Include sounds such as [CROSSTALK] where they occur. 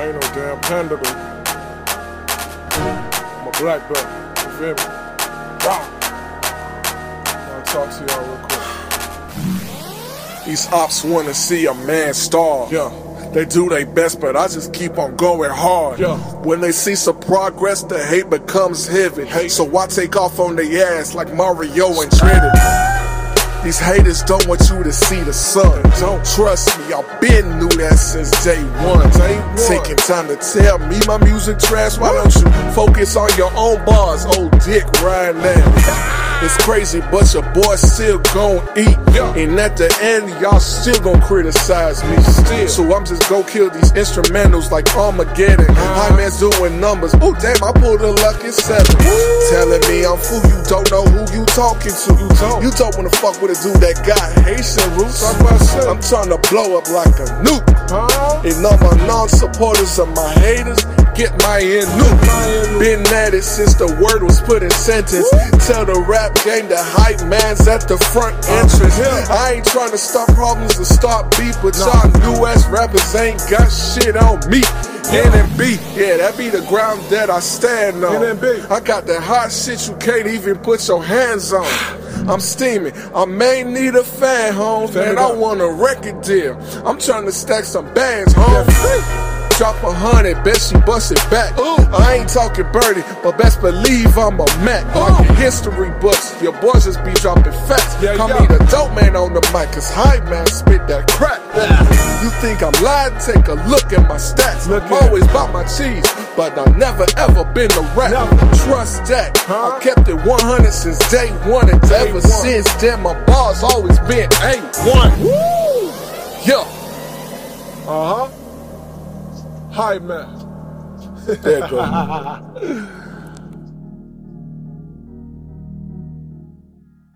I ain't no damn panda though. I'm a black belt. You feel me? Wow. I'll talk to y'all real quick. These ops wanna see a man starve. Yeah. They do their best, but I just keep on going hard. Yeah. When they see some progress, the hate becomes heavy. Hate. So I take off on their ass like Mario and Trinity. These haters don't want you to see the sun. Don't trust me, I've been knew that since day one. Day one. Taking time to tell me my music trash. Why don't you focus on your own bars, old dick right [LAUGHS] now? It's crazy, but your boy still gon' eat. And at the end, y'all still gon' criticize me. Still. So I'm just gon' kill these instrumentals like Armageddon. Uh-huh. Height Man's doing numbers. Oh damn, I pulled a lucky seven. Telling I'm fool, you don't know who you talking to. You don't. You don't wanna fuck with a dude that got Haitian roots. I'm trying to blow up like a nuke. And all my non-supporters and my haters get my end new. Been at it since the word was put in sentence. Tell the rap game the hype man's at the front entrance. I ain't trying to start problems and start beef, but y'all new ass rappers ain't got shit on me. NMB, yeah, that be the ground that I stand on. NMB. I got that hot shit you can't even put your hands on. [SIGHS] I'm steaming. I may need a fan, home, and I want a record deal. I'm trying to stack some bands, home. Drop a hundred, bet she bust it back. Ooh. I ain't talking birdie, but best believe I'm a Mac. Like in history books, your boys just be dropping facts. Yeah, Call yeah. me the dope man on the mic, cause hype man spit that crap. Yeah. You think I'm lying? Take a look at my stats. Look I'm always about my cheese, but I've never ever been a rap. Never. Trust that. Huh? I kept it 100 since day one, and day ever one. since then, my bars always been A1. Woo! Yeah. Uh huh. Hi, man. there you go. [LAUGHS]